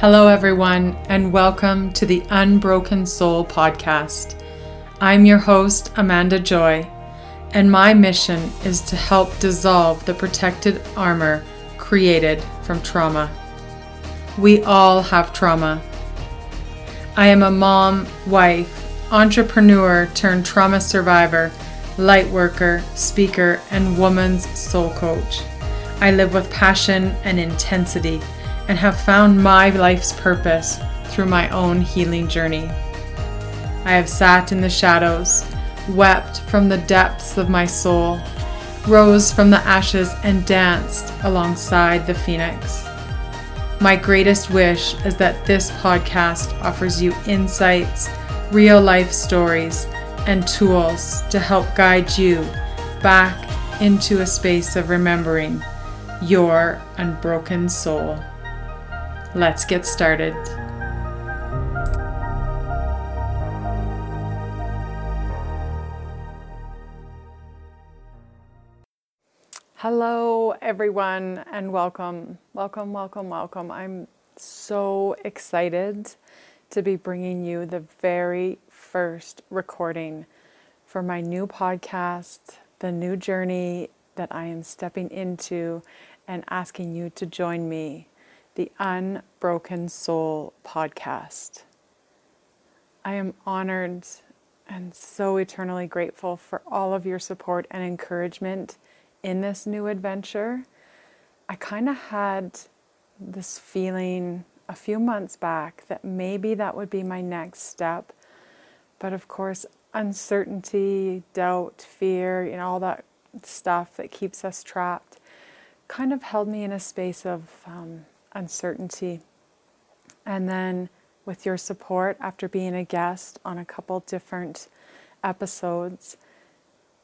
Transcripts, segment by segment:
Hello, everyone, and welcome to the Unbroken Soul podcast. I'm your host, Amanda Joy, and my mission is to help dissolve the protected armor created from trauma. We all have trauma. I am a mom, wife, entrepreneur turned trauma survivor, light worker, speaker, and woman's soul coach. I live with passion and intensity and have found my life's purpose through my own healing journey. I have sat in the shadows, wept from the depths of my soul, rose from the ashes, and danced alongside the phoenix. My greatest wish is that this podcast offers you insights, real life stories, and tools to help guide you back into a space of remembering your unbroken soul. Let's get started. Hello, everyone, and welcome. Welcome, welcome, welcome. I'm so excited to be bringing you the very first recording for my new podcast, the new journey that I am stepping into, and asking you to join me the Unbroken Soul podcast. I am honored and so eternally grateful for all of your support and encouragement in this new adventure. I kind of had this feeling a few months back that maybe that would be my next step. But of course, uncertainty, doubt, fear, you know, all that stuff that keeps us trapped kind of held me in a space of um, uncertainty. And then, with your support, after being a guest on a couple different episodes,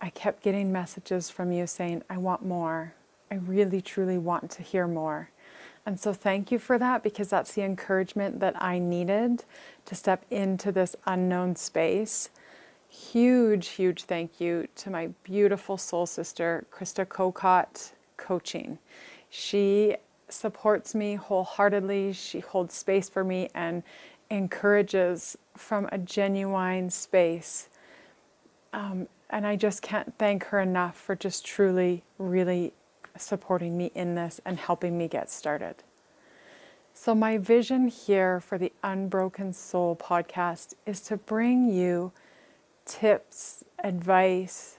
I kept getting messages from you saying, I want more. I really, truly want to hear more. And so, thank you for that because that's the encouragement that I needed to step into this unknown space. Huge, huge thank you to my beautiful soul sister, Krista Kokot Coaching. She supports me wholeheartedly. She holds space for me and encourages from a genuine space. Um, and I just can't thank her enough for just truly, really supporting me in this and helping me get started. So, my vision here for the Unbroken Soul podcast is to bring you tips, advice,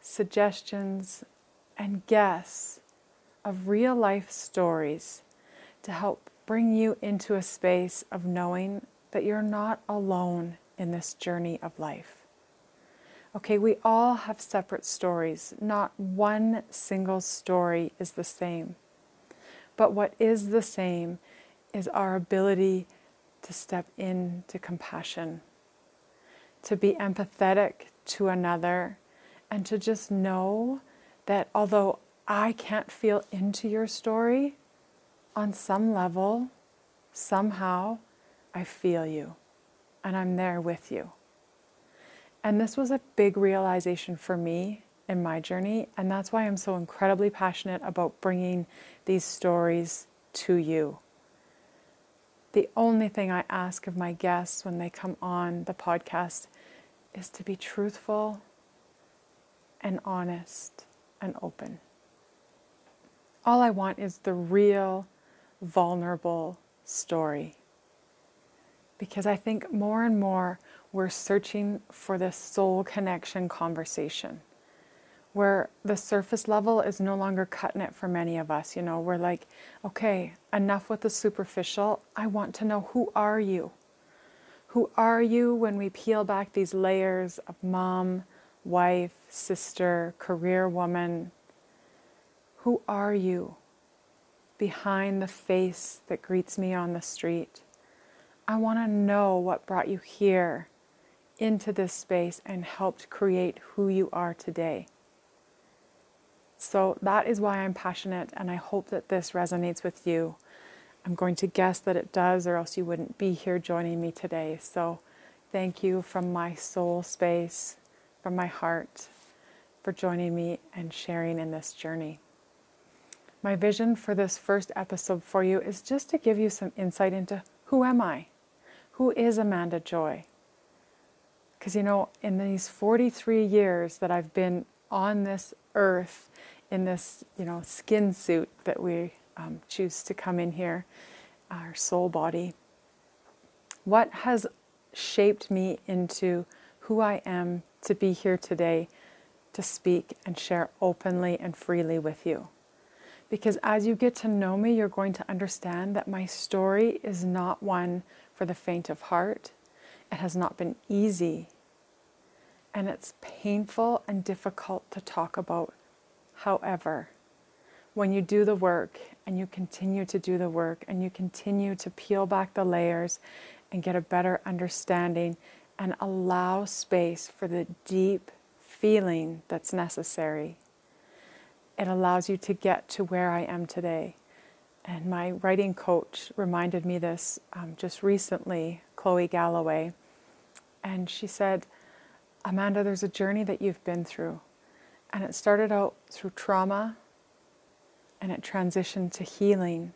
suggestions, and guests of real life stories to help bring you into a space of knowing that you're not alone in this journey of life. Okay, we all have separate stories. Not one single story is the same. But what is the same is our ability to step into compassion, to be empathetic to another, and to just know that although I can't feel into your story, on some level, somehow, I feel you and I'm there with you. And this was a big realization for me in my journey, and that's why I'm so incredibly passionate about bringing these stories to you. The only thing I ask of my guests when they come on the podcast is to be truthful and honest and open. All I want is the real, vulnerable story. Because I think more and more we're searching for this soul connection conversation where the surface level is no longer cutting it for many of us. You know, we're like, okay, enough with the superficial. I want to know who are you? Who are you when we peel back these layers of mom, wife, sister, career woman, who are you behind the face that greets me on the street? I want to know what brought you here into this space and helped create who you are today. So that is why I'm passionate, and I hope that this resonates with you. I'm going to guess that it does, or else you wouldn't be here joining me today. So thank you from my soul space, from my heart, for joining me and sharing in this journey. My vision for this first episode for you is just to give you some insight into who am I? Who is Amanda Joy? Because, you know, in these 43 years that I've been on this earth, in this, you know, skin suit that we um, choose to come in here, our soul body, what has shaped me into who I am to be here today to speak and share openly and freely with you. Because as you get to know me, you're going to understand that my story is not one for the faint of heart. It has not been easy. And it's painful and difficult to talk about. However, when you do the work and you continue to do the work and you continue to peel back the layers and get a better understanding and allow space for the deep feeling that's necessary, it allows you to get to where I am today. And my writing coach reminded me this um, just recently, Chloe Galloway. And she said, Amanda, there's a journey that you've been through. And it started out through trauma and it transitioned to healing.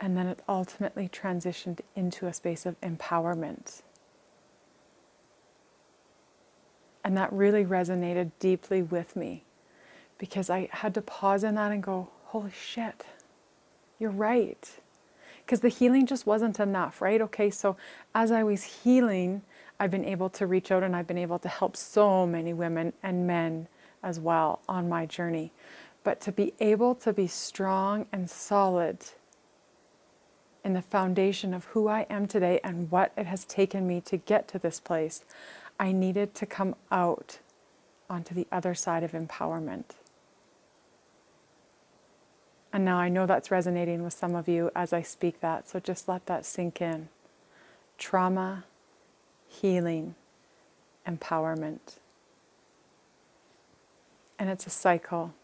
And then it ultimately transitioned into a space of empowerment. And that really resonated deeply with me because I had to pause in that and go, holy shit, you're right. Because the healing just wasn't enough, right? Okay, so as I was healing, I've been able to reach out and I've been able to help so many women and men as well on my journey. But to be able to be strong and solid in the foundation of who I am today and what it has taken me to get to this place, I needed to come out onto the other side of empowerment. And now I know that's resonating with some of you as I speak that, so just let that sink in. Trauma, healing, empowerment. And it's a cycle,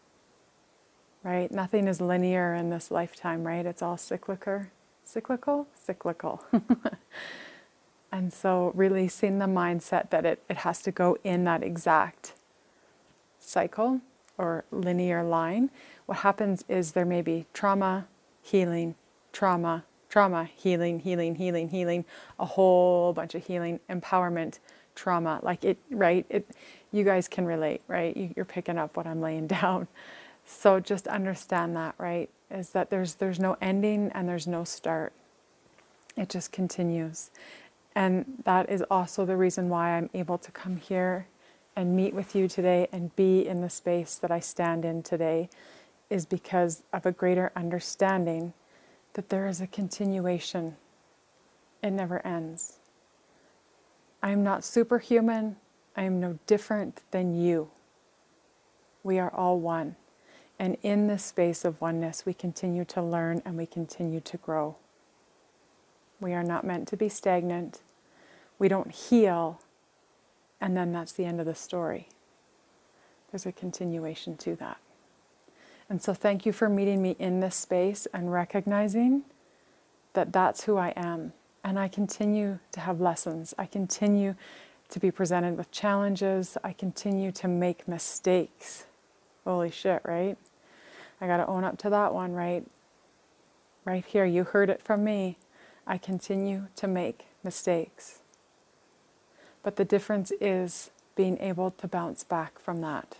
right? Nothing is linear in this lifetime, right? It's all cyclical. Cyclical? Cyclical. And so releasing the mindset that it, it has to go in that exact cycle or linear line, what happens is there may be trauma, healing, trauma, trauma, healing, healing, healing, healing, a whole bunch of healing, empowerment, trauma. Like it, right? It, you guys can relate, right? You, you're picking up what I'm laying down. So just understand that, right? Is that there's there's no ending and there's no start. It just continues. And that is also the reason why I'm able to come here and meet with you today and be in the space that I stand in today, is because of a greater understanding that there is a continuation. It never ends. I am not superhuman. I am no different than you. We are all one. And in this space of oneness, we continue to learn and we continue to grow. We are not meant to be stagnant we don't heal, and then that's the end of the story. There's a continuation to that. And so, thank you for meeting me in this space and recognizing that that's who I am. And I continue to have lessons. I continue to be presented with challenges. I continue to make mistakes. Holy shit, right? I got to own up to that one, right? Right here, you heard it from me. I continue to make mistakes. But the difference is being able to bounce back from that,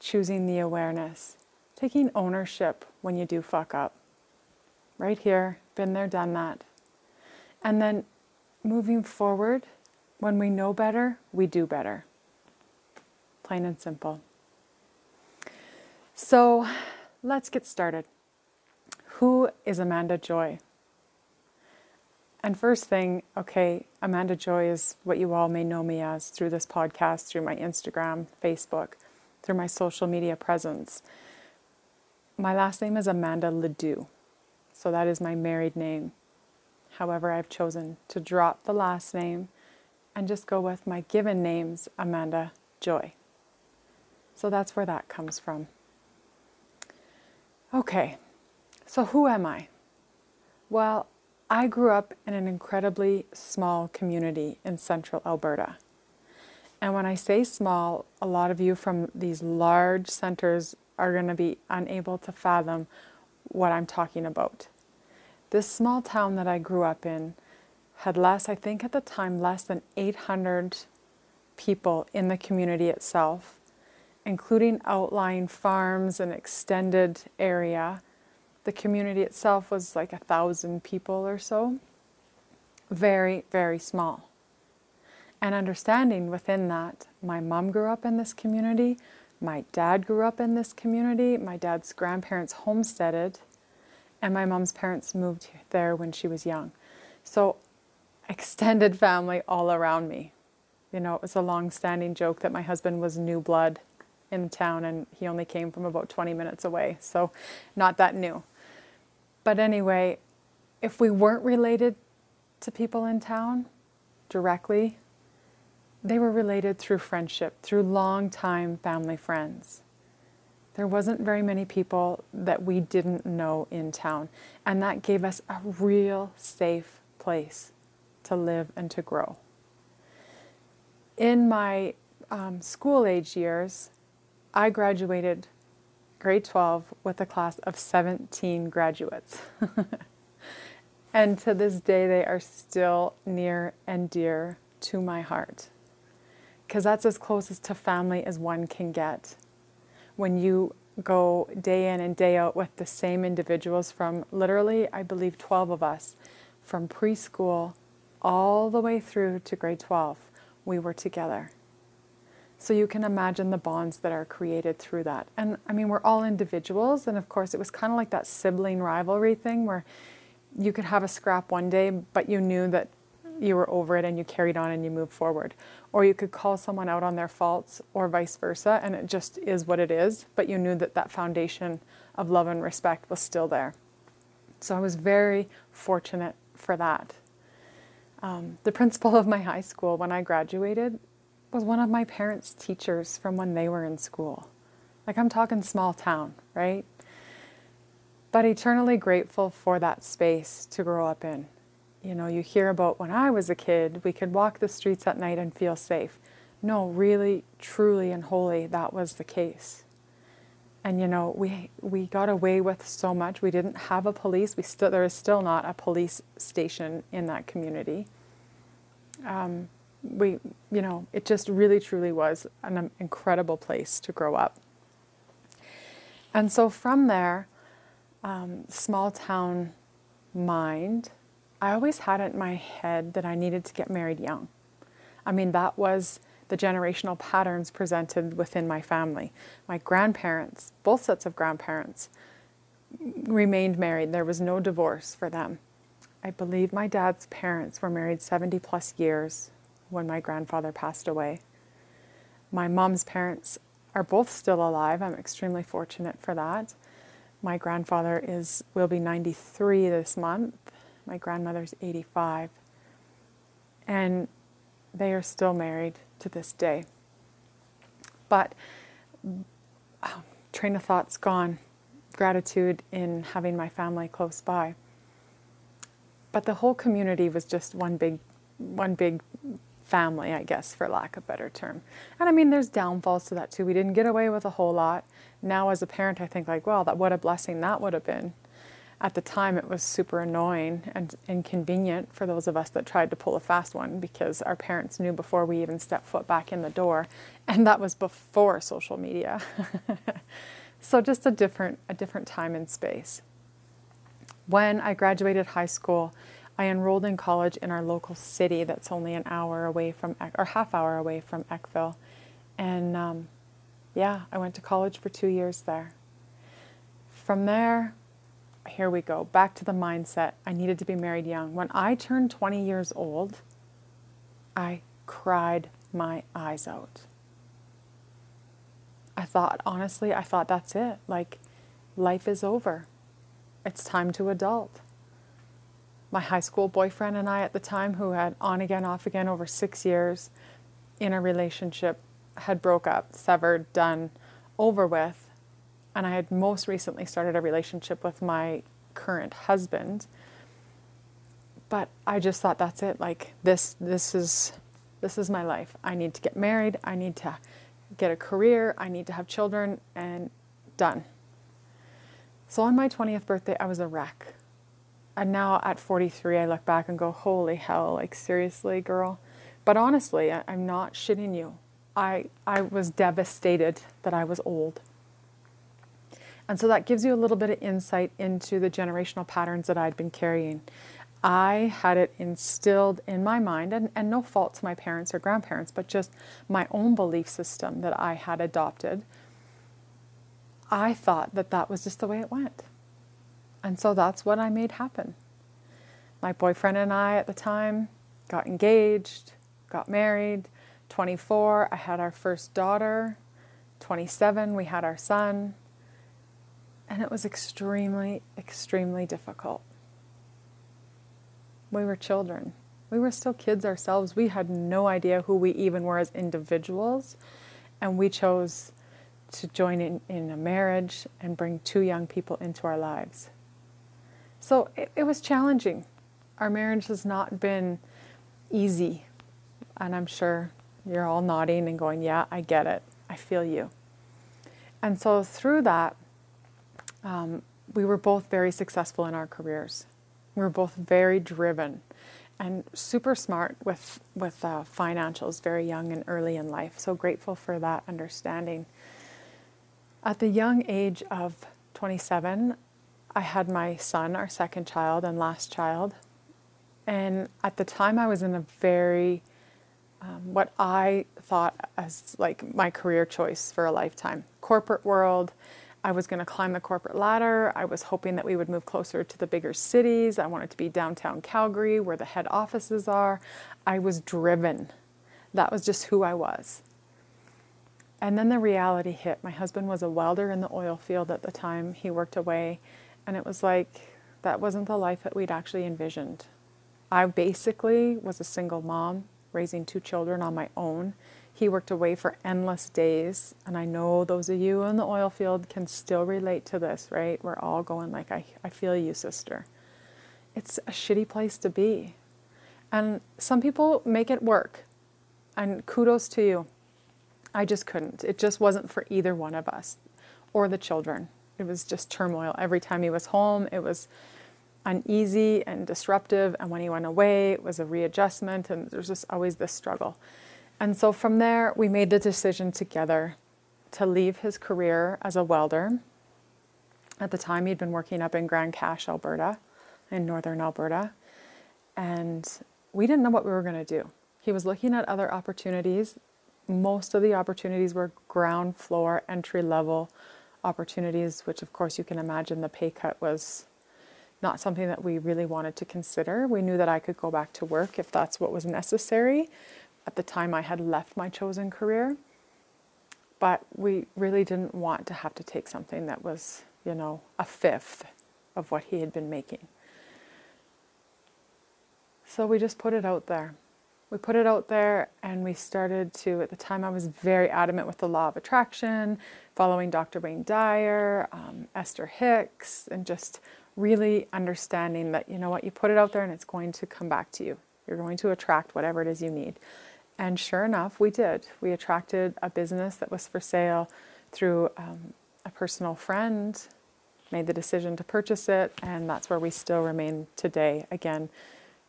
choosing the awareness, taking ownership when you do fuck up. Right here, been there, done that. And then moving forward, when we know better, we do better. Plain and simple. So let's get started. Who is Amanda Joy? And first thing, okay, Amanda Joy is what you all may know me as through this podcast, through my Instagram, Facebook, through my social media presence. My last name is Amanda Ledoux, so that is my married name. However, I've chosen to drop the last name and just go with my given names, Amanda Joy. So that's where that comes from. Okay, so who am I? Well, I grew up in an incredibly small community in central Alberta. And when I say small, a lot of you from these large centers are going to be unable to fathom what I'm talking about. This small town that I grew up in had less, I think at the time, less than 800 people in the community itself, including outlying farms and extended area. The community itself was like a thousand people or so. Very, very small. And understanding within that, my mom grew up in this community, my dad grew up in this community, my dad's grandparents homesteaded and my mom's parents moved there when she was young. So, extended family all around me. You know, it was a long standing joke that my husband was new blood in town and he only came from about 20 minutes away. So, not that new. But anyway, if we weren't related to people in town directly, they were related through friendship, through long time family friends. There wasn't very many people that we didn't know in town, and that gave us a real safe place to live and to grow. In my um, school age years, I graduated grade 12 with a class of 17 graduates. and to this day, they are still near and dear to my heart. Because that's as close as to family as one can get when you go day in and day out with the same individuals from literally, I believe, 12 of us, from preschool all the way through to grade 12, we were together. So you can imagine the bonds that are created through that. And I mean, we're all individuals. And of course, it was kind of like that sibling rivalry thing where you could have a scrap one day, but you knew that you were over it and you carried on and you moved forward. Or you could call someone out on their faults or vice versa, and it just is what it is, but you knew that that foundation of love and respect was still there. So I was very fortunate for that. Um, the principal of my high school when I graduated was one of my parents' teachers from when they were in school. Like I'm talking small town, right? But eternally grateful for that space to grow up in you know, you hear about when I was a kid, we could walk the streets at night and feel safe. No, really, truly, and wholly, that was the case. And you know, we we got away with so much. We didn't have a police. We still there is still not a police station in that community. Um, we, you know, it just really, truly was an incredible place to grow up. And so from there, um, small town mind I always had it in my head that I needed to get married young. I mean, that was the generational patterns presented within my family. My grandparents, both sets of grandparents, remained married. There was no divorce for them. I believe my dad's parents were married 70 plus years when my grandfather passed away. My mom's parents are both still alive. I'm extremely fortunate for that. My grandfather is will be 93 this month my grandmother's 85. And they are still married to this day. But oh, train of thought's gone. Gratitude in having my family close by. But the whole community was just one big, one big family, I guess, for lack of a better term. And I mean, there's downfalls to that too. We didn't get away with a whole lot. Now, as a parent, I think like, well, that what a blessing that would have been at the time it was super annoying and inconvenient for those of us that tried to pull a fast one because our parents knew before we even stepped foot back in the door and that was before social media so just a different a different time and space when i graduated high school i enrolled in college in our local city that's only an hour away from or half hour away from eckville and um, yeah i went to college for two years there from there here we go, back to the mindset. I needed to be married young. When I turned 20 years old, I cried my eyes out. I thought, honestly, I thought that's it. Like, life is over. It's time to adult. My high school boyfriend and I at the time, who had on again, off again over six years in a relationship, had broke up, severed, done, over with and I had most recently started a relationship with my current husband. But I just thought that's it. Like this this is this is my life. I need to get married. I need to get a career. I need to have children and done. So on my 20th birthday, I was a wreck. And now at 43, I look back and go, holy hell, like seriously, girl. But honestly, I, am not shitting you. I, I was devastated that I was old. And so that gives you a little bit of insight into the generational patterns that I'd been carrying. I had it instilled in my mind, and, and no fault to my parents or grandparents, but just my own belief system that I had adopted. I thought that that was just the way it went. And so that's what I made happen. My boyfriend and I at the time got engaged, got married. 24, I had our first daughter. 27, we had our son. And it was extremely, extremely difficult we were children. We were still kids ourselves. We had no idea who we even were as individuals. And we chose to join in, in a marriage and bring two young people into our lives. So it, it was challenging. Our marriage has not been easy. And I'm sure you're all nodding and going, Yeah, I get it. I feel you. And so through that, um, we were both very successful in our careers. We were both very driven and super smart with with uh, financials, very young and early in life. So grateful for that understanding. At the young age of 27, I had my son, our second child and last child. And at the time, I was in a very um, what I thought as like my career choice for a lifetime corporate world I was going to climb the corporate ladder. I was hoping that we would move closer to the bigger cities. I wanted to be downtown Calgary, where the head offices are. I was driven. That was just who I was. And then the reality hit. My husband was a welder in the oil field at the time. He worked away. And it was like, that wasn't the life that we'd actually envisioned. I basically was a single mom raising two children on my own he worked away for endless days. And I know those of you in the oil field can still relate to this, right? We're all going like, I, I feel you, sister. It's a shitty place to be. And some people make it work. And kudos to you. I just couldn't. It just wasn't for either one of us or the children. It was just turmoil. Every time he was home, it was uneasy and disruptive. And when he went away, it was a readjustment. And there's just always this struggle. And so from there, we made the decision together to leave his career as a welder. At the time, he'd been working up in Grand Cache, Alberta, in northern Alberta. And we didn't know what we were going to do. He was looking at other opportunities. Most of the opportunities were ground floor, entry level opportunities, which, of course, you can imagine the pay cut was not something that we really wanted to consider. We knew that I could go back to work if that's what was necessary, at the time I had left my chosen career. But we really didn't want to have to take something that was, you know, a fifth of what he had been making. So we just put it out there. We put it out there and we started to, at the time, I was very adamant with the law of attraction, following Dr. Wayne Dyer, um, Esther Hicks, and just really understanding that, you know what, you put it out there and it's going to come back to you. You're going to attract whatever it is you need. And sure enough, we did. We attracted a business that was for sale through um, a personal friend, made the decision to purchase it, and that's where we still remain today. Again,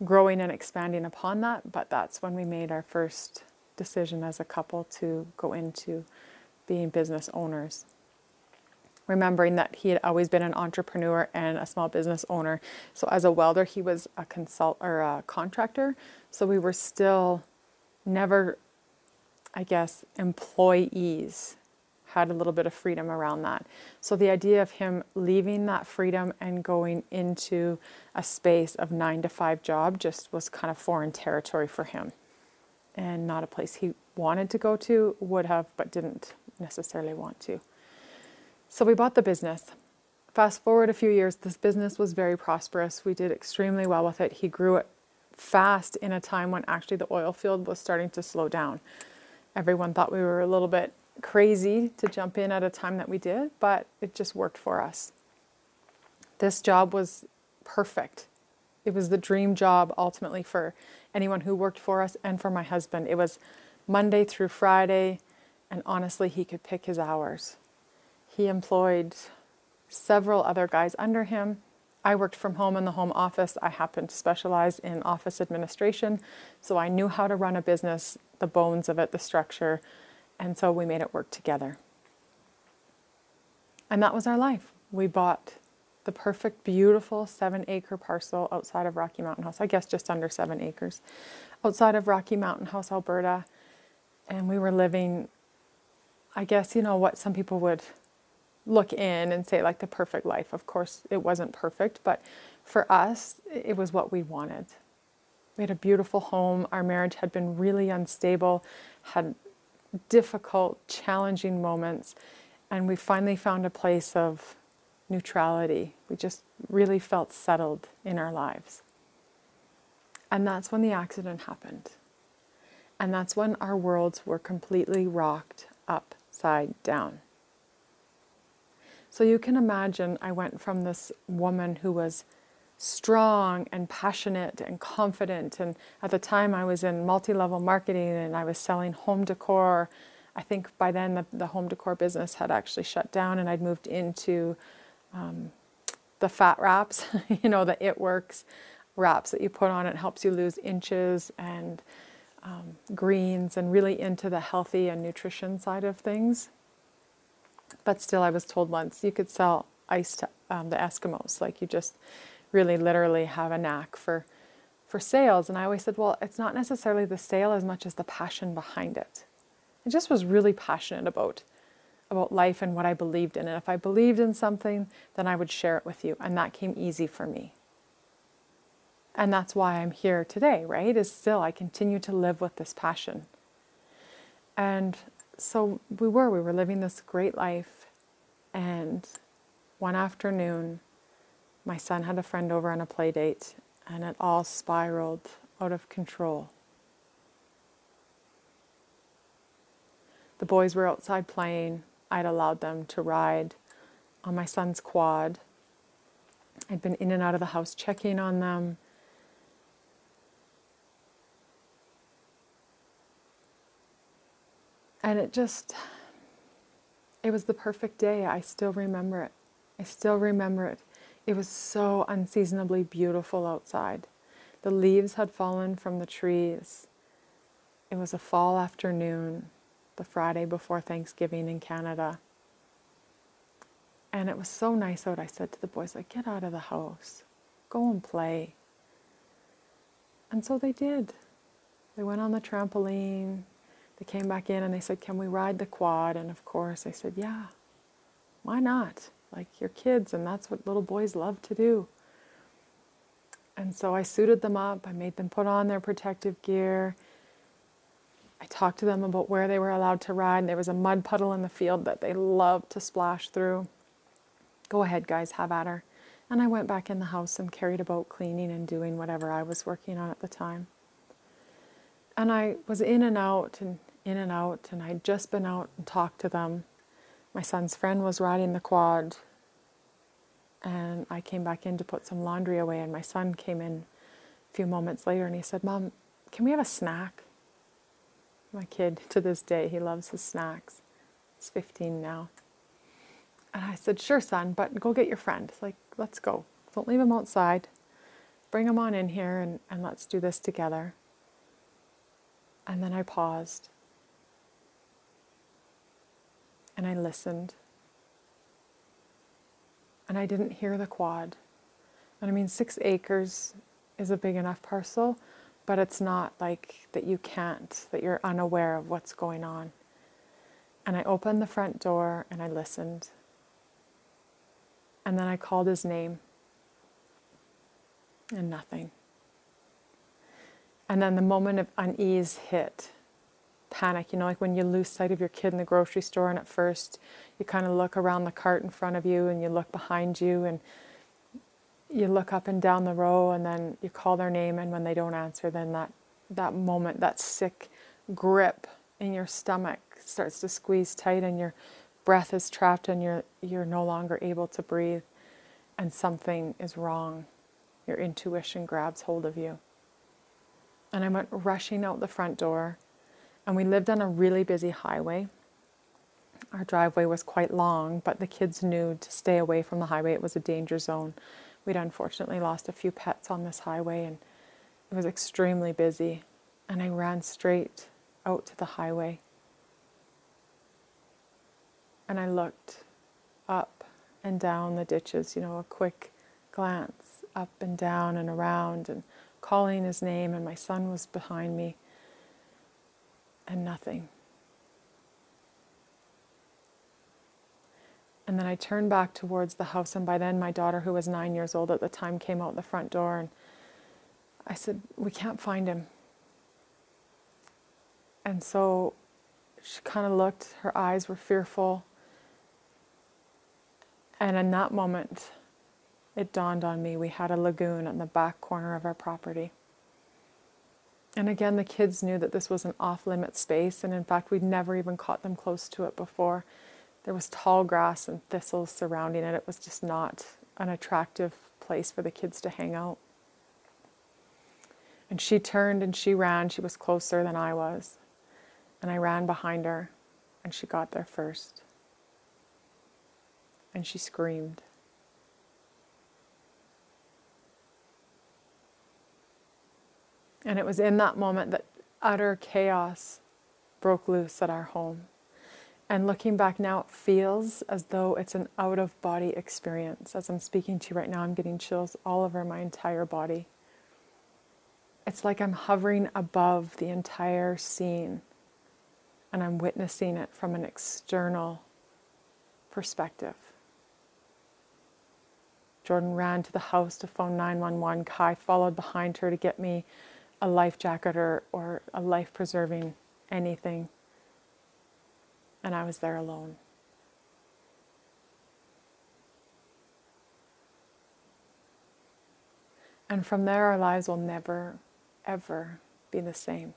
growing and expanding upon that, but that's when we made our first decision as a couple to go into being business owners. Remembering that he had always been an entrepreneur and a small business owner. So as a welder, he was a consult or a contractor. So we were still never, I guess, employees had a little bit of freedom around that. So the idea of him leaving that freedom and going into a space of nine to five job just was kind of foreign territory for him and not a place he wanted to go to, would have, but didn't necessarily want to. So we bought the business. Fast forward a few years, this business was very prosperous. We did extremely well with it. He grew it fast in a time when actually the oil field was starting to slow down. Everyone thought we were a little bit crazy to jump in at a time that we did, but it just worked for us. This job was perfect. It was the dream job ultimately for anyone who worked for us and for my husband. It was Monday through Friday, and honestly, he could pick his hours. He employed several other guys under him. I worked from home in the home office. I happened to specialize in office administration, so I knew how to run a business, the bones of it, the structure, and so we made it work together. And that was our life. We bought the perfect, beautiful seven acre parcel outside of Rocky Mountain House, I guess just under seven acres, outside of Rocky Mountain House, Alberta. And we were living, I guess, you know, what some people would look in and say, like, the perfect life. Of course, it wasn't perfect, but for us, it was what we wanted. We had a beautiful home. Our marriage had been really unstable, had difficult, challenging moments, and we finally found a place of neutrality. We just really felt settled in our lives. And that's when the accident happened. And that's when our worlds were completely rocked upside down. So you can imagine I went from this woman who was strong and passionate and confident. And at the time, I was in multi level marketing and I was selling home decor. I think by then the, the home decor business had actually shut down and I'd moved into um, the fat wraps, you know, the It Works wraps that you put on. It helps you lose inches and um, greens and really into the healthy and nutrition side of things. But still, I was told once you could sell ice to um, the Eskimos. Like you just really literally have a knack for for sales. And I always said, well, it's not necessarily the sale as much as the passion behind it. I just was really passionate about about life and what I believed in. And if I believed in something, then I would share it with you. And that came easy for me. And that's why I'm here today, right? Is still, I continue to live with this passion. And so we were, we were living this great life. And one afternoon, my son had a friend over on a play date, and it all spiraled out of control. The boys were outside playing. I'd allowed them to ride on my son's quad. I'd been in and out of the house checking on them. And it just, it was the perfect day. I still remember it. I still remember it. It was so unseasonably beautiful outside. The leaves had fallen from the trees. It was a fall afternoon the Friday before Thanksgiving in Canada. And it was so nice out. I said to the boys, like, get out of the house. Go and play. And so they did. They went on the trampoline. They came back in and they said, Can we ride the quad? And of course I said, Yeah. Why not? Like you're kids and that's what little boys love to do. And so I suited them up. I made them put on their protective gear. I talked to them about where they were allowed to ride. There was a mud puddle in the field that they loved to splash through. Go ahead, guys, have at her. And I went back in the house and carried about cleaning and doing whatever I was working on at the time. And I was in and out and in and out, and I'd just been out and talked to them. My son's friend was riding the quad, and I came back in to put some laundry away, and my son came in a few moments later and he said, Mom, can we have a snack? My kid, to this day, he loves his snacks. He's 15 now. And I said, Sure, son, but go get your friend. Like, let's go. Don't leave him outside. Bring him on in here and, and let's do this together. And then I paused and I listened. And I didn't hear the quad. And I mean, six acres is a big enough parcel, but it's not like that you can't, that you're unaware of what's going on. And I opened the front door and I listened. And then I called his name. And nothing. And then the moment of unease hit panic, you know, like when you lose sight of your kid in the grocery store, and at first you kind of look around the cart in front of you and you look behind you and you look up and down the row and then you call their name and when they don't answer then that that moment that sick grip in your stomach starts to squeeze tight and your breath is trapped and you're you're no longer able to breathe and something is wrong. Your intuition grabs hold of you. And i went rushing out the front door and we lived on a really busy highway Our driveway was quite long, but the kids knew to stay away from the highway. It was a danger zone. We'd unfortunately lost a few pets on this highway, and it was extremely busy. And I ran straight out to the highway. And I looked up and down the ditches, you know, a quick glance up and down and around and calling his name, and my son was behind me, and nothing. And then I turned back towards the house, and by then my daughter, who was nine years old at the time, came out the front door, and I said, We can't find him. And so she kind of looked, her eyes were fearful. And in that moment, it dawned on me we had a lagoon in the back corner of our property. And again, the kids knew that this was an off limit space, and in fact, we'd never even caught them close to it before. There was tall grass and thistles surrounding it. It was just not an attractive place for the kids to hang out. And she turned and she ran. She was closer than I was. And I ran behind her, and she got there first. And she screamed. And it was in that moment that utter chaos broke loose at our home. And looking back now, it feels as though it's an out of body experience. As I'm speaking to you right now, I'm getting chills all over my entire body. It's like I'm hovering above the entire scene and I'm witnessing it from an external perspective. Jordan ran to the house to phone 911. Kai followed behind her to get me a life jacket or, or a life preserving anything. And I was there alone. And from there, our lives will never, ever be the same.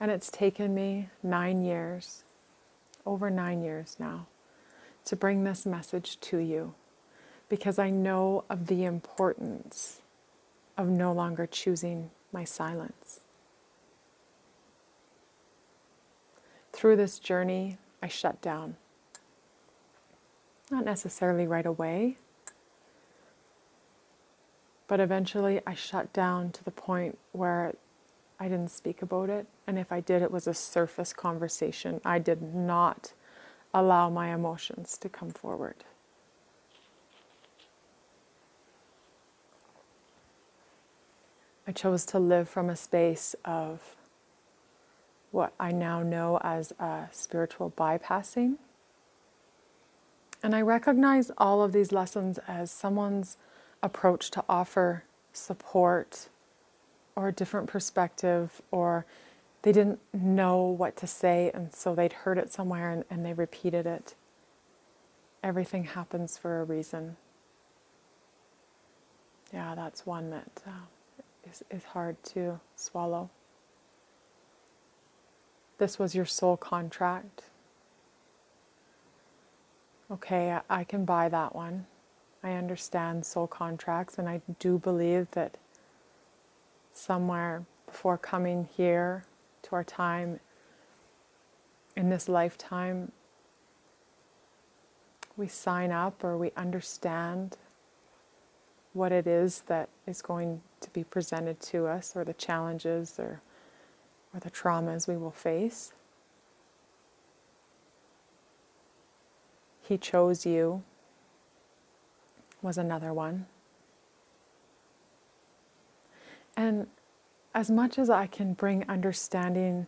And it's taken me nine years, over nine years now, to bring this message to you because I know of the importance of no longer choosing my silence. Through this journey, I shut down. Not necessarily right away, but eventually I shut down to the point where I didn't speak about it. And if I did, it was a surface conversation. I did not allow my emotions to come forward. I chose to live from a space of what I now know as a spiritual bypassing. And I recognize all of these lessons as someone's approach to offer support or a different perspective or they didn't know what to say, and so they'd heard it somewhere and, and they repeated it. Everything happens for a reason. Yeah, that's one that uh, is is, hard to swallow. This was your soul contract. Okay, I, I can buy that one. I understand soul contracts, and I do believe that somewhere before coming here to our time in this lifetime, we sign up or we understand what it is that is going to be presented to us or the challenges or, or the traumas we will face. He chose you was another one. And as much as I can bring understanding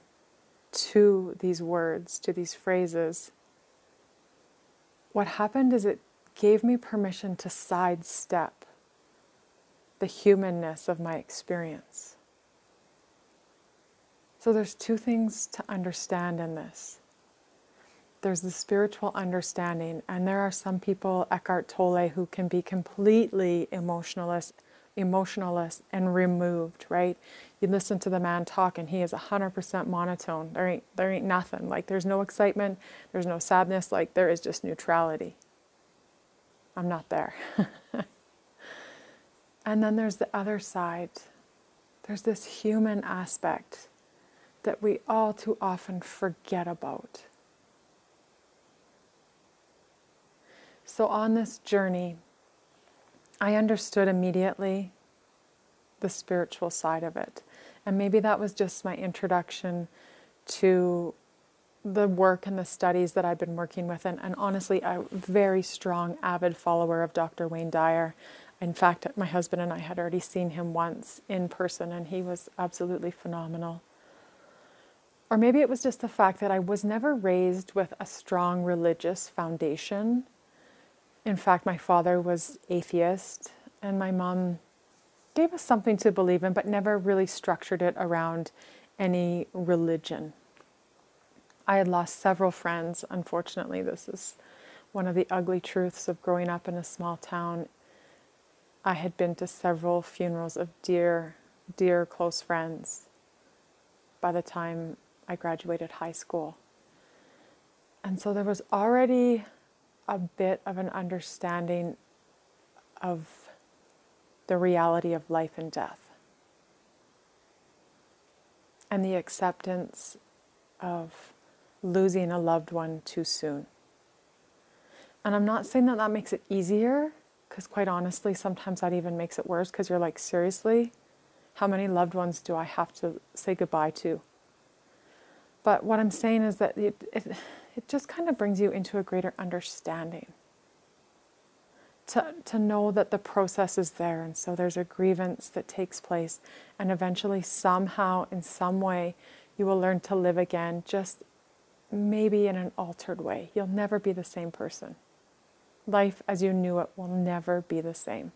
to these words, to these phrases, what happened is it gave me permission to sidestep the humanness of my experience. So there's two things to understand in this. There's the spiritual understanding, and there are some people, Eckhart Tolle, who can be completely emotionalist emotionalist and removed, right? You listen to the man talk and he is 100% monotone. There ain't, there ain't nothing. Like there's no excitement, there's no sadness, like there is just neutrality. I'm not there. and then there's the other side there's this human aspect that we all too often forget about. So, on this journey, I understood immediately the spiritual side of it. And maybe that was just my introduction to the work and the studies that I've been working with. And, and honestly, a very strong, avid follower of Dr. Wayne Dyer. In fact, my husband and I had already seen him once in person, and he was absolutely phenomenal. Or maybe it was just the fact that I was never raised with a strong religious foundation. In fact, my father was atheist, and my mom gave us something to believe in, but never really structured it around any religion. I had lost several friends. Unfortunately, this is one of the ugly truths of growing up in a small town. I had been to several funerals of dear, dear close friends by the time I graduated high school. And so there was already a bit of an understanding of the reality of life and death and the acceptance of losing a loved one too soon. And I'm not saying that that makes it easier, because quite honestly, sometimes that even makes it worse because you're like, seriously, how many loved ones do I have to say goodbye to? But what I'm saying is that it, it, it just kind of brings you into a greater understanding. To, to know that the process is there, and so there's a grievance that takes place, and eventually, somehow, in some way, you will learn to live again just maybe in an altered way. You'll never be the same person. Life as you knew it will never be the same.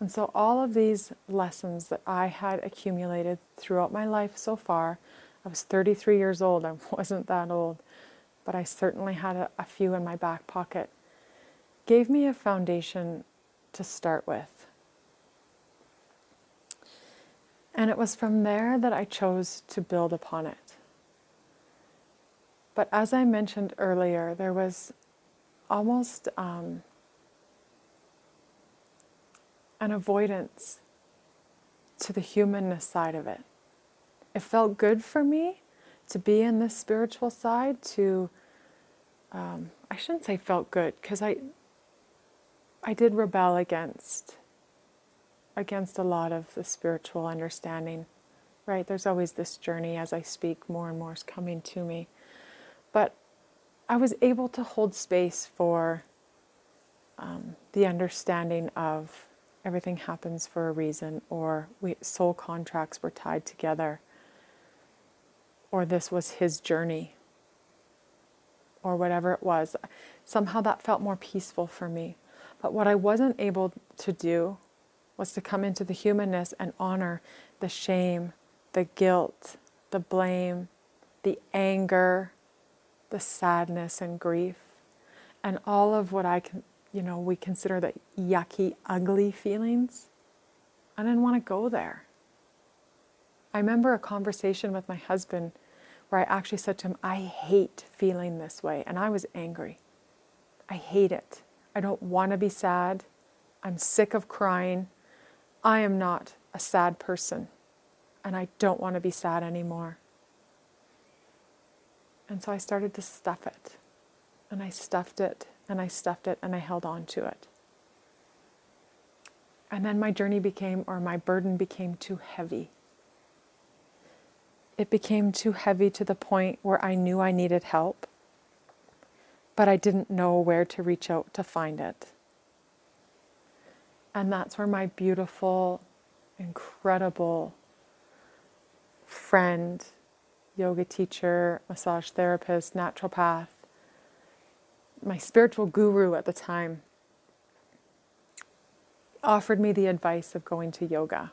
And so, all of these lessons that I had accumulated throughout my life so far, I was 33 years old, I wasn't that old, but I certainly had a, a few in my back pocket, gave me a foundation to start with. And it was from there that I chose to build upon it. But as I mentioned earlier, there was almost um, an avoidance to the humanness side of it. It felt good for me to be in this spiritual side, to, um, I shouldn't say felt good, because I, I did rebel against, against a lot of the spiritual understanding, right? There's always this journey as I speak, more and more is coming to me. But I was able to hold space for um, the understanding of everything happens for a reason, or we, soul contracts were tied together, or this was his journey, or whatever it was. Somehow that felt more peaceful for me. But what I wasn't able to do was to come into the humanness and honor the shame, the guilt, the blame, the anger, the sadness and grief and all of what I can, you know, we consider the yucky, ugly feelings. I didn't want to go there. I remember a conversation with my husband where I actually said to him, I hate feeling this way. And I was angry. I hate it. I don't want to be sad. I'm sick of crying. I am not a sad person. And I don't want to be sad anymore. And so I started to stuff it. And I stuffed it and I stuffed it and I held on to it. And then my journey became, or my burden became too heavy. It became too heavy to the point where I knew I needed help, but I didn't know where to reach out to find it. And that's where my beautiful, incredible friend yoga teacher, massage therapist, naturopath, my spiritual guru at the time, offered me the advice of going to yoga.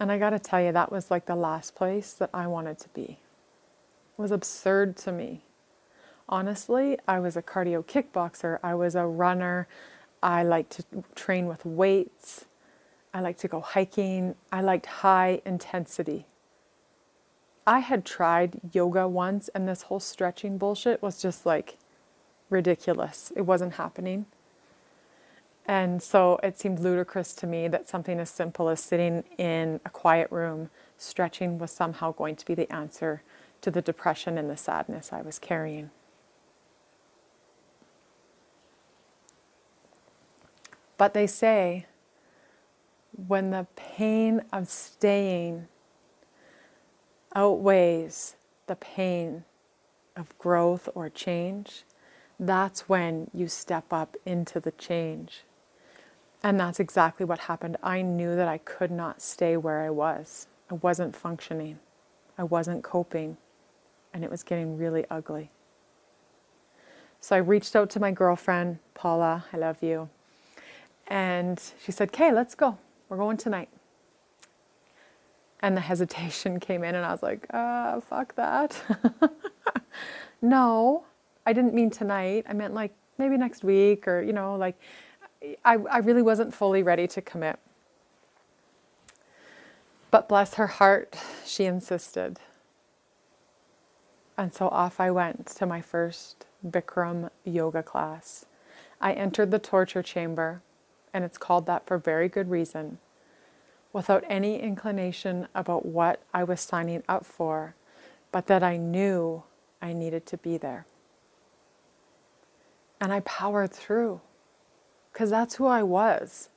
And I got to tell you, that was like the last place that I wanted to be. It was absurd to me. Honestly, I was a cardio kickboxer, I was a runner, I liked to train with weights, I liked to go hiking, I liked high intensity. I had tried yoga once, and this whole stretching bullshit was just like ridiculous. It wasn't happening. And so it seemed ludicrous to me that something as simple as sitting in a quiet room, stretching, was somehow going to be the answer to the depression and the sadness I was carrying. But they say when the pain of staying outweighs the pain of growth or change, that's when you step up into the change. And that's exactly what happened. I knew that I could not stay where I was. I wasn't functioning. I wasn't coping. And it was getting really ugly. So I reached out to my girlfriend, Paula, I love you. And she said, Okay, let's go. We're going tonight. And the hesitation came in, and I was like, uh, fuck that. no, I didn't mean tonight. I meant like maybe next week, or, you know, like I, I really wasn't fully ready to commit. But bless her heart, she insisted. And so off I went to my first Bikram yoga class. I entered the torture chamber, and it's called that for very good reason without any inclination about what I was signing up for, but that I knew I needed to be there. And I powered through because that's who I was.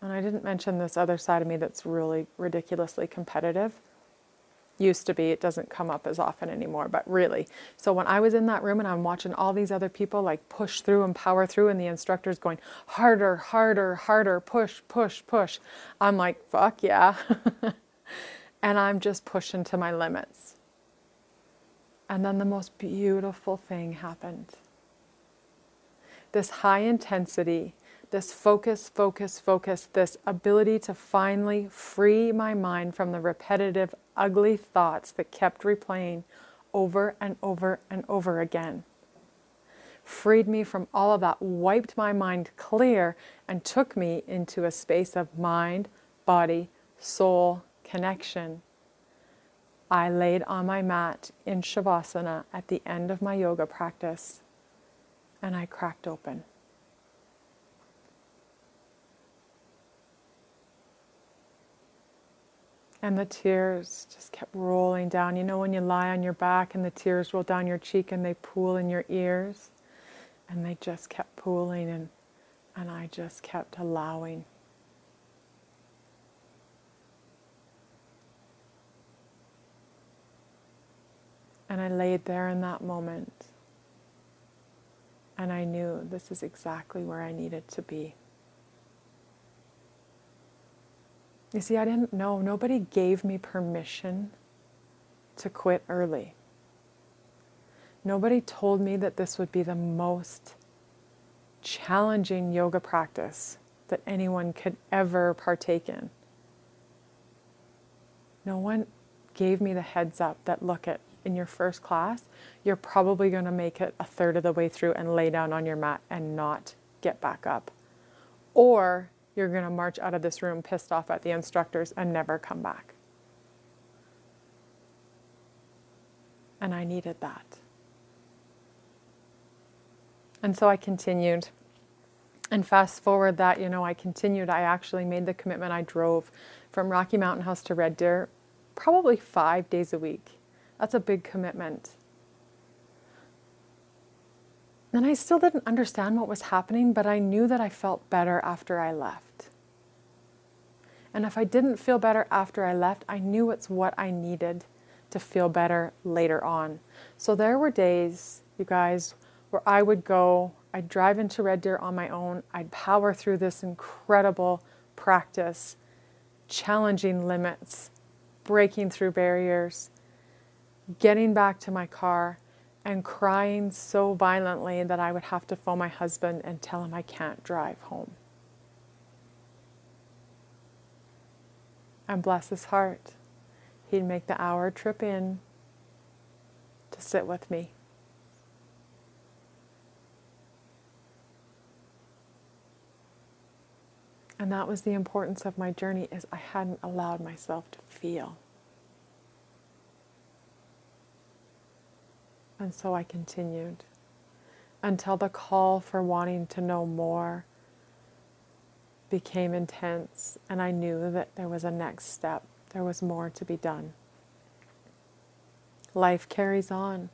And I didn't mention this other side of me that's really ridiculously competitive used to be it doesn't come up as often anymore but really. So when i was in that room and i'm watching all these other people like push through and power through and the instructor's going harder harder harder push push push i'm like fuck yeah. And i'm just pushing to my limits. And then the most beautiful thing happened. This high intensity this focus, focus, focus, this ability to finally free my mind from the repetitive, ugly thoughts that kept replaying over and over and over again. Freed me from all of that, wiped my mind clear, and took me into a space of mind, body, soul connection. I laid on my mat in Shavasana at the end of my yoga practice and I cracked open. And the tears just kept rolling down. You know, when you lie on your back and the tears roll down your cheek and they pool in your ears? And they just kept pooling, and, and I just kept allowing. And I laid there in that moment. And I knew this is exactly where I needed to be. You see, I didn't know. Nobody gave me permission to quit early. Nobody told me that this would be the most challenging yoga practice that anyone could ever partake in. No one gave me the heads up that look at in your first class, you're probably going to make it a third of the way through and lay down on your mat and not get back up. Or you're going to march out of this room pissed off at the instructors and never come back. And I needed that. And so I continued. And fast forward that, you know, I continued. I actually made the commitment. I drove from Rocky Mountain House to Red Deer probably five days a week. That's a big commitment. And I still didn't understand what was happening, but I knew that I felt better after I left. And if I didn't feel better after I left, I knew it's what I needed to feel better later on. So there were days, you guys, where I would go, I'd drive into Red Deer on my own, I'd power through this incredible practice, challenging limits, breaking through barriers, getting back to my car and crying so violently that I would have to phone my husband and tell him I can't drive home. And bless his heart, he'd make the hour trip in to sit with me. And that was the importance of my journey is I hadn't allowed myself to feel. And so I continued until the call for wanting to know more became intense, and I knew that there was a next step. There was more to be done. Life carries on.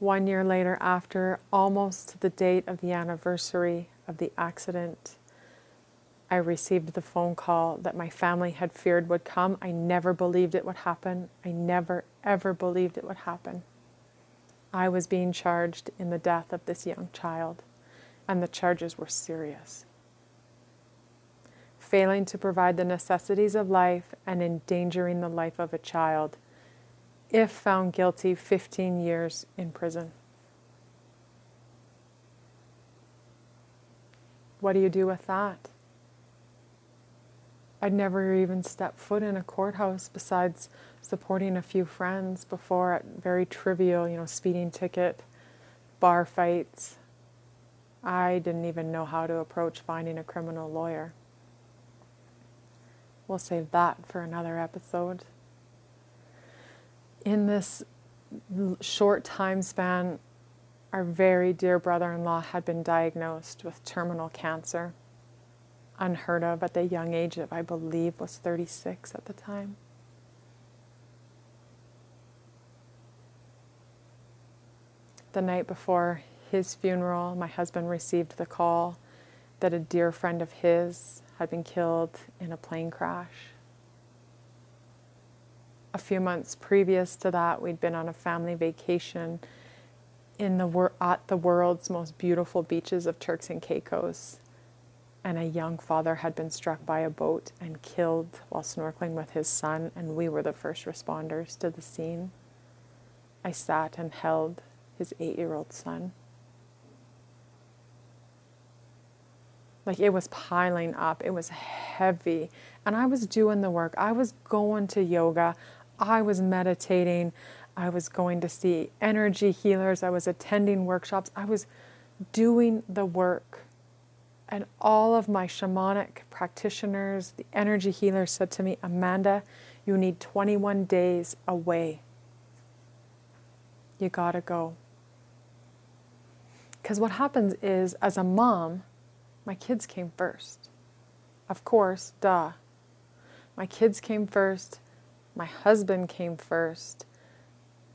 One year later, after almost the date of the anniversary of the accident, I received the phone call that my family had feared would come. I never believed it would happen. I never, ever believed it would happen. I was being charged in the death of this young child, and the charges were serious. Failing to provide the necessities of life and endangering the life of a child, if found guilty, 15 years in prison. What do you do with that? I'd never even stepped foot in a courthouse besides supporting a few friends before at very trivial, you know, speeding ticket, bar fights. I didn't even know how to approach finding a criminal lawyer. We'll save that for another episode. In this short time span, our very dear brother in law had been diagnosed with terminal cancer unheard of at the young age of, I believe, was 36 at the time. The night before his funeral, my husband received the call that a dear friend of his had been killed in a plane crash. A few months previous to that, we'd been on a family vacation in the at the world's most beautiful beaches of Turks and Caicos and a young father had been struck by a boat and killed while snorkeling with his son, and we were the first responders to the scene. I sat and held his eight year old son. Like it was piling up, it was heavy, and I was doing the work. I was going to yoga, I was meditating, I was going to see energy healers, I was attending workshops, I was doing the work and all of my shamanic practitioners, the energy healers said to me, Amanda, you need 21 days away. You gotta go. Because what happens is, as a mom, my kids came first. Of course, duh. My kids came first. My husband came first.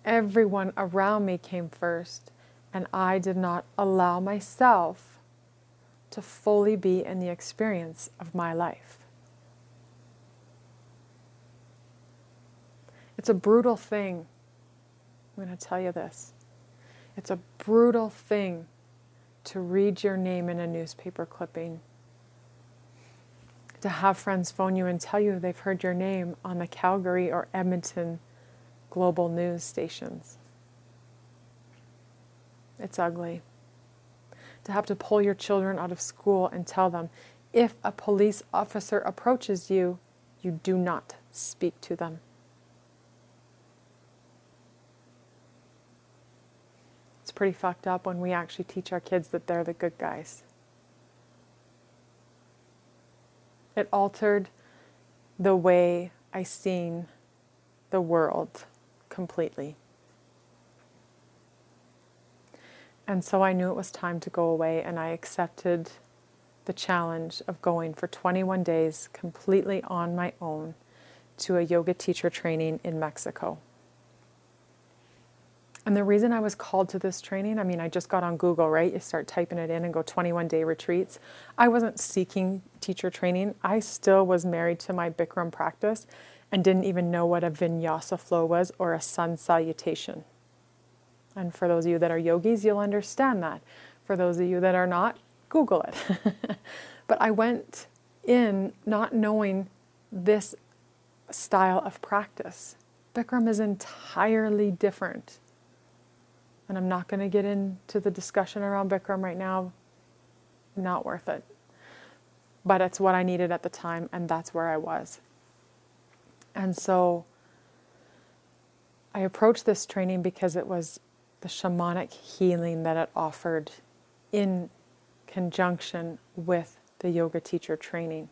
Everyone around me came first. And I did not allow myself to fully be in the experience of my life. It's a brutal thing. I'm going to tell you this. It's a brutal thing to read your name in a newspaper clipping, to have friends phone you and tell you they've heard your name on the Calgary or Edmonton global news stations. It's ugly to have to pull your children out of school and tell them if a police officer approaches you, you do not speak to them. Pretty fucked up when we actually teach our kids that they're the good guys. It altered the way I seen the world completely. And so I knew it was time to go away, and I accepted the challenge of going for 21 days completely on my own to a yoga teacher training in Mexico. And the reason I was called to this training, I mean, I just got on Google, right? You start typing it in and go 21 day retreats. I wasn't seeking teacher training. I still was married to my Bikram practice and didn't even know what a vinyasa flow was or a sun salutation. And for those of you that are yogis, you'll understand that. For those of you that are not, Google it. but I went in not knowing this style of practice. Bikram is entirely different. And I'm not going to get into the discussion around Bikram right now. Not worth it. But it's what I needed at the time, and that's where I was. And so I approached this training because it was the shamanic healing that it offered in conjunction with the yoga teacher training.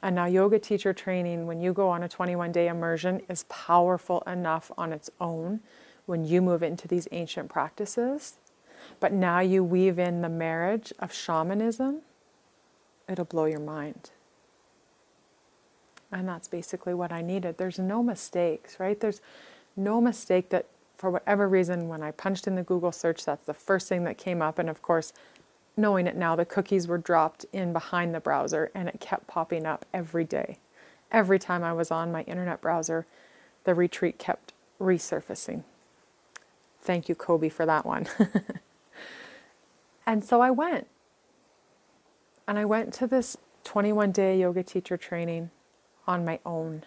And now, yoga teacher training, when you go on a 21 day immersion, is powerful enough on its own when you move into these ancient practices. But now you weave in the marriage of shamanism it'll blow your mind. And that's basically what I needed. There's no mistakes, right? There's no mistake that for whatever reason, when I punched in the Google search, that's the first thing that came up. And of course, knowing it now, the cookies were dropped in behind the browser and it kept popping up every day. Every time I was on my internet browser, the retreat kept resurfacing. Thank you, Kobe, for that one. and so I went. And I went to this 21 day yoga teacher training on my own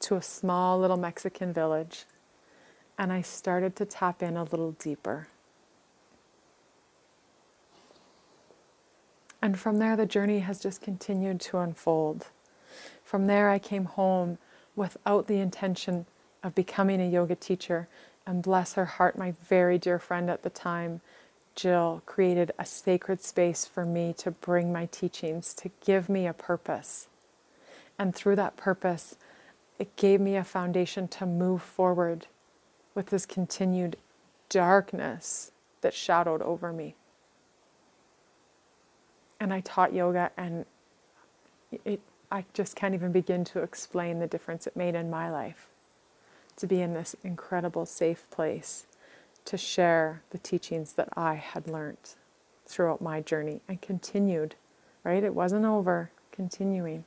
to a small little Mexican village. And I started to tap in a little deeper. And from there, the journey has just continued to unfold. From there, I came home without the intention of becoming a yoga teacher. And bless her heart, my very dear friend at the time, Jill, created a sacred space for me to bring my teachings, to give me a purpose. And through that purpose, it gave me a foundation to move forward with this continued darkness that shadowed over me. And I taught yoga, and it, I just can't even begin to explain the difference it made in my life to be in this incredible safe place to share the teachings that I had learned throughout my journey and continued, right? It wasn't over, continuing.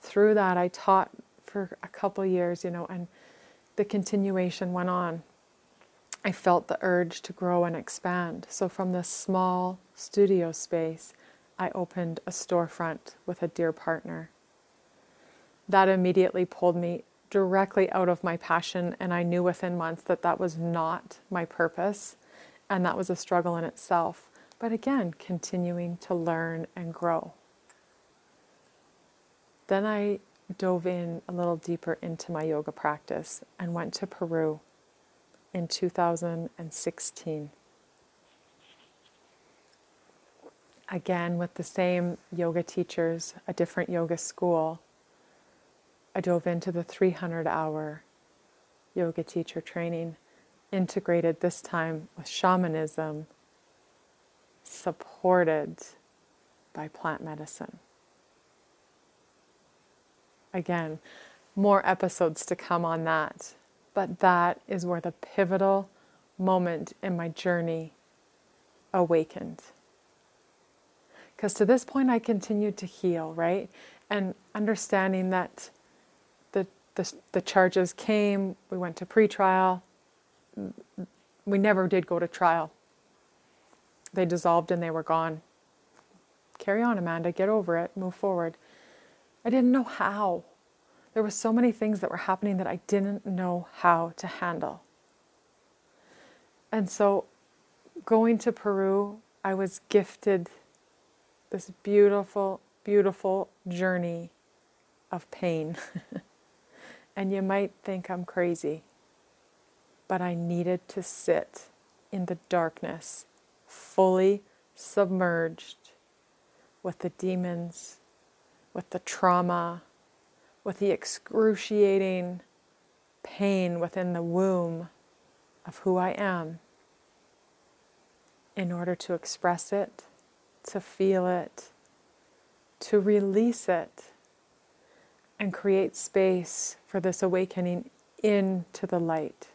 Through that, I taught for a couple years, you know, and the continuation went on. I felt the urge to grow and expand. So, from this small studio space, I opened a storefront with a dear partner. That immediately pulled me directly out of my passion, and I knew within months that that was not my purpose, and that was a struggle in itself. But again, continuing to learn and grow. Then I dove in a little deeper into my yoga practice and went to Peru in 2016. Again, with the same yoga teachers, a different yoga school I dove into the 300 hour yoga teacher training, integrated this time with shamanism, supported by plant medicine. Again, more episodes to come on that, but that is where the pivotal moment in my journey awakened. Because to this point, I continued to heal, right? And understanding that the, the charges came, we went to pretrial. We never did go to trial. They dissolved and they were gone. Carry on, Amanda, get over it, move forward. I didn't know how. There were so many things that were happening that I didn't know how to handle. And so, going to Peru, I was gifted this beautiful, beautiful journey of pain. And you might think I'm crazy, but I needed to sit in the darkness, fully submerged with the demons, with the trauma, with the excruciating pain within the womb of who I am in order to express it, to feel it, to release it and create space for this awakening into the light.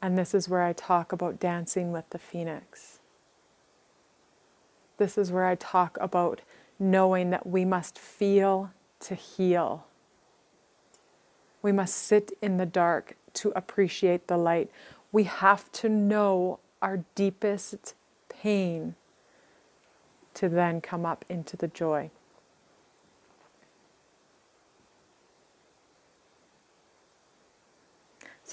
And this is where I talk about dancing with the phoenix. This is where I talk about knowing that we must feel to heal. We must sit in the dark to appreciate the light. We have to know our deepest pain to then come up into the joy.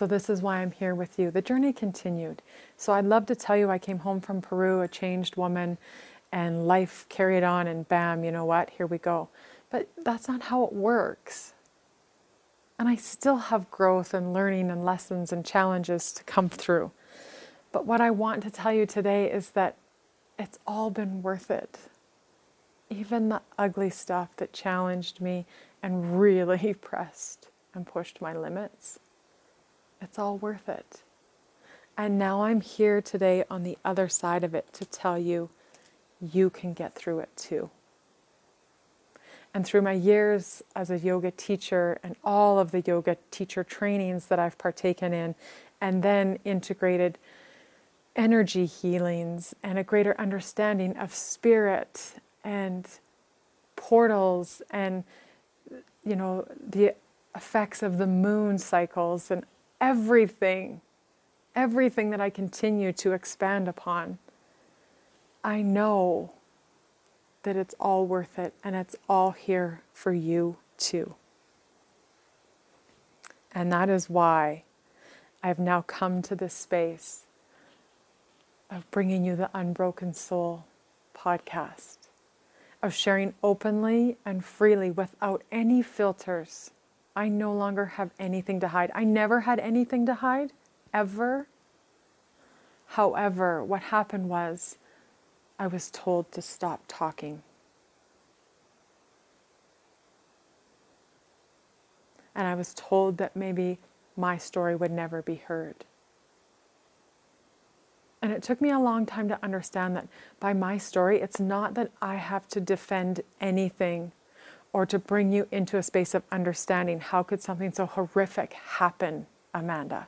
So, this is why I'm here with you. The journey continued. So, I'd love to tell you I came home from Peru a changed woman and life carried on, and bam, you know what? Here we go. But that's not how it works. And I still have growth and learning and lessons and challenges to come through. But what I want to tell you today is that it's all been worth it. Even the ugly stuff that challenged me and really pressed and pushed my limits it's all worth it. And now I'm here today on the other side of it to tell you you can get through it too. And through my years as a yoga teacher and all of the yoga teacher trainings that I've partaken in, and then integrated energy healings and a greater understanding of spirit and portals and you know the effects of the moon cycles and everything everything that I continue to expand upon I know that it's all worth it and it's all here for you too. And that is why I've now come to this space of bringing you the Unbroken Soul podcast, of sharing openly and freely without any filters. I no longer have anything to hide. I never had anything to hide, ever. However, what happened was I was told to stop talking. And I was told that maybe my story would never be heard. And it took me a long time to understand that by my story, it's not that I have to defend anything or to bring you into a space of understanding. How could something so horrific happen, Amanda?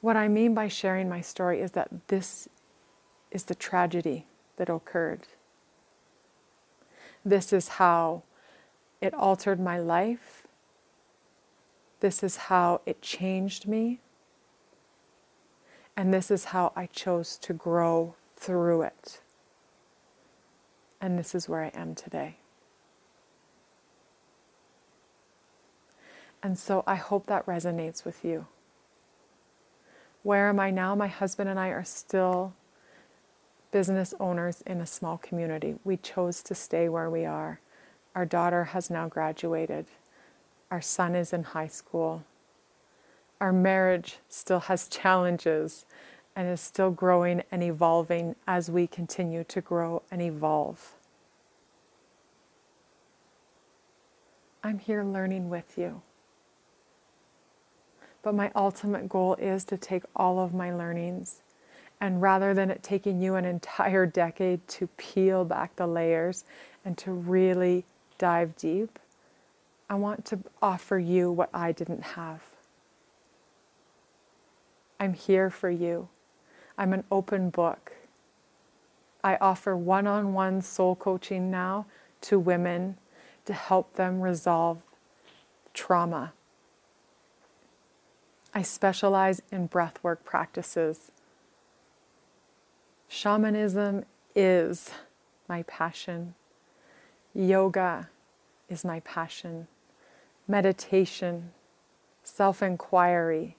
What I mean by sharing my story is that this is the tragedy that occurred. This is how it altered my life. This is how it changed me. And this is how I chose to grow through it. And this is where I am today. And so I hope that resonates with you. Where am I now? My husband and I are still business owners in a small community. We chose to stay where we are. Our daughter has now graduated. Our son is in high school our marriage still has challenges and is still growing and evolving as we continue to grow and evolve. I'm here learning with you. But my ultimate goal is to take all of my learnings and rather than it taking you an entire decade to peel back the layers and to really dive deep, I want to offer you what I didn't have. I'm here for you. I'm an open book. I offer one on one soul coaching now to women to help them resolve trauma. I specialize in breathwork practices. Shamanism is my passion. Yoga is my passion. Meditation, self inquiry,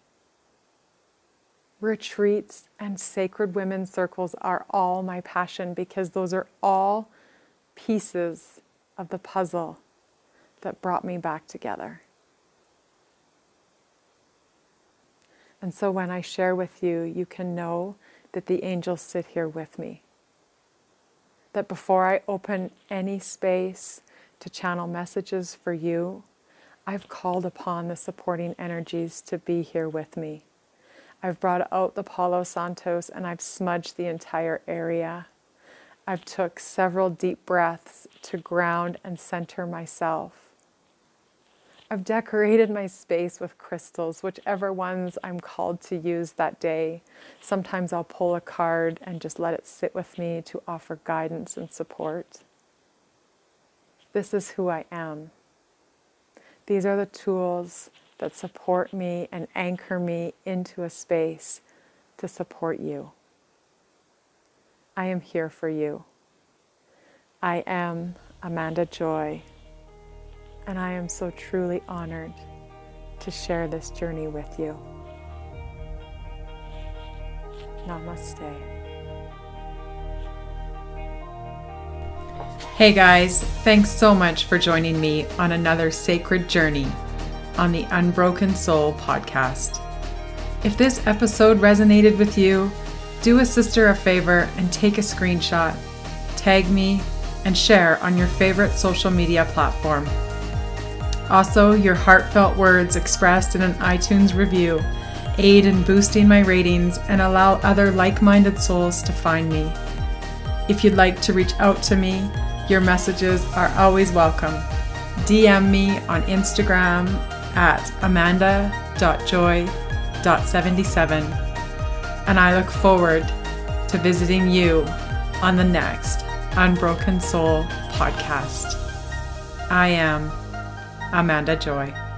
retreats and sacred women's circles are all my passion because those are all pieces of the puzzle that brought me back together. And so when I share with you, you can know that the angels sit here with me. That before I open any space to channel messages for you, I've called upon the supporting energies to be here with me I've brought out the Palo Santos and I've smudged the entire area. I've took several deep breaths to ground and center myself. I've decorated my space with crystals, whichever ones I'm called to use that day. Sometimes I'll pull a card and just let it sit with me to offer guidance and support. This is who I am. These are the tools that support me and anchor me into a space to support you. I am here for you. I am Amanda Joy, and I am so truly honored to share this journey with you. Namaste. Hey guys, thanks so much for joining me on another sacred journey on the Unbroken Soul podcast. If this episode resonated with you, do a sister a favor and take a screenshot, tag me, and share on your favorite social media platform. Also, your heartfelt words expressed in an iTunes review aid in boosting my ratings and allow other like minded souls to find me. If you'd like to reach out to me, your messages are always welcome. DM me on Instagram at amanda.joy.77. And I look forward to visiting you on the next Unbroken Soul podcast. I am Amanda Joy.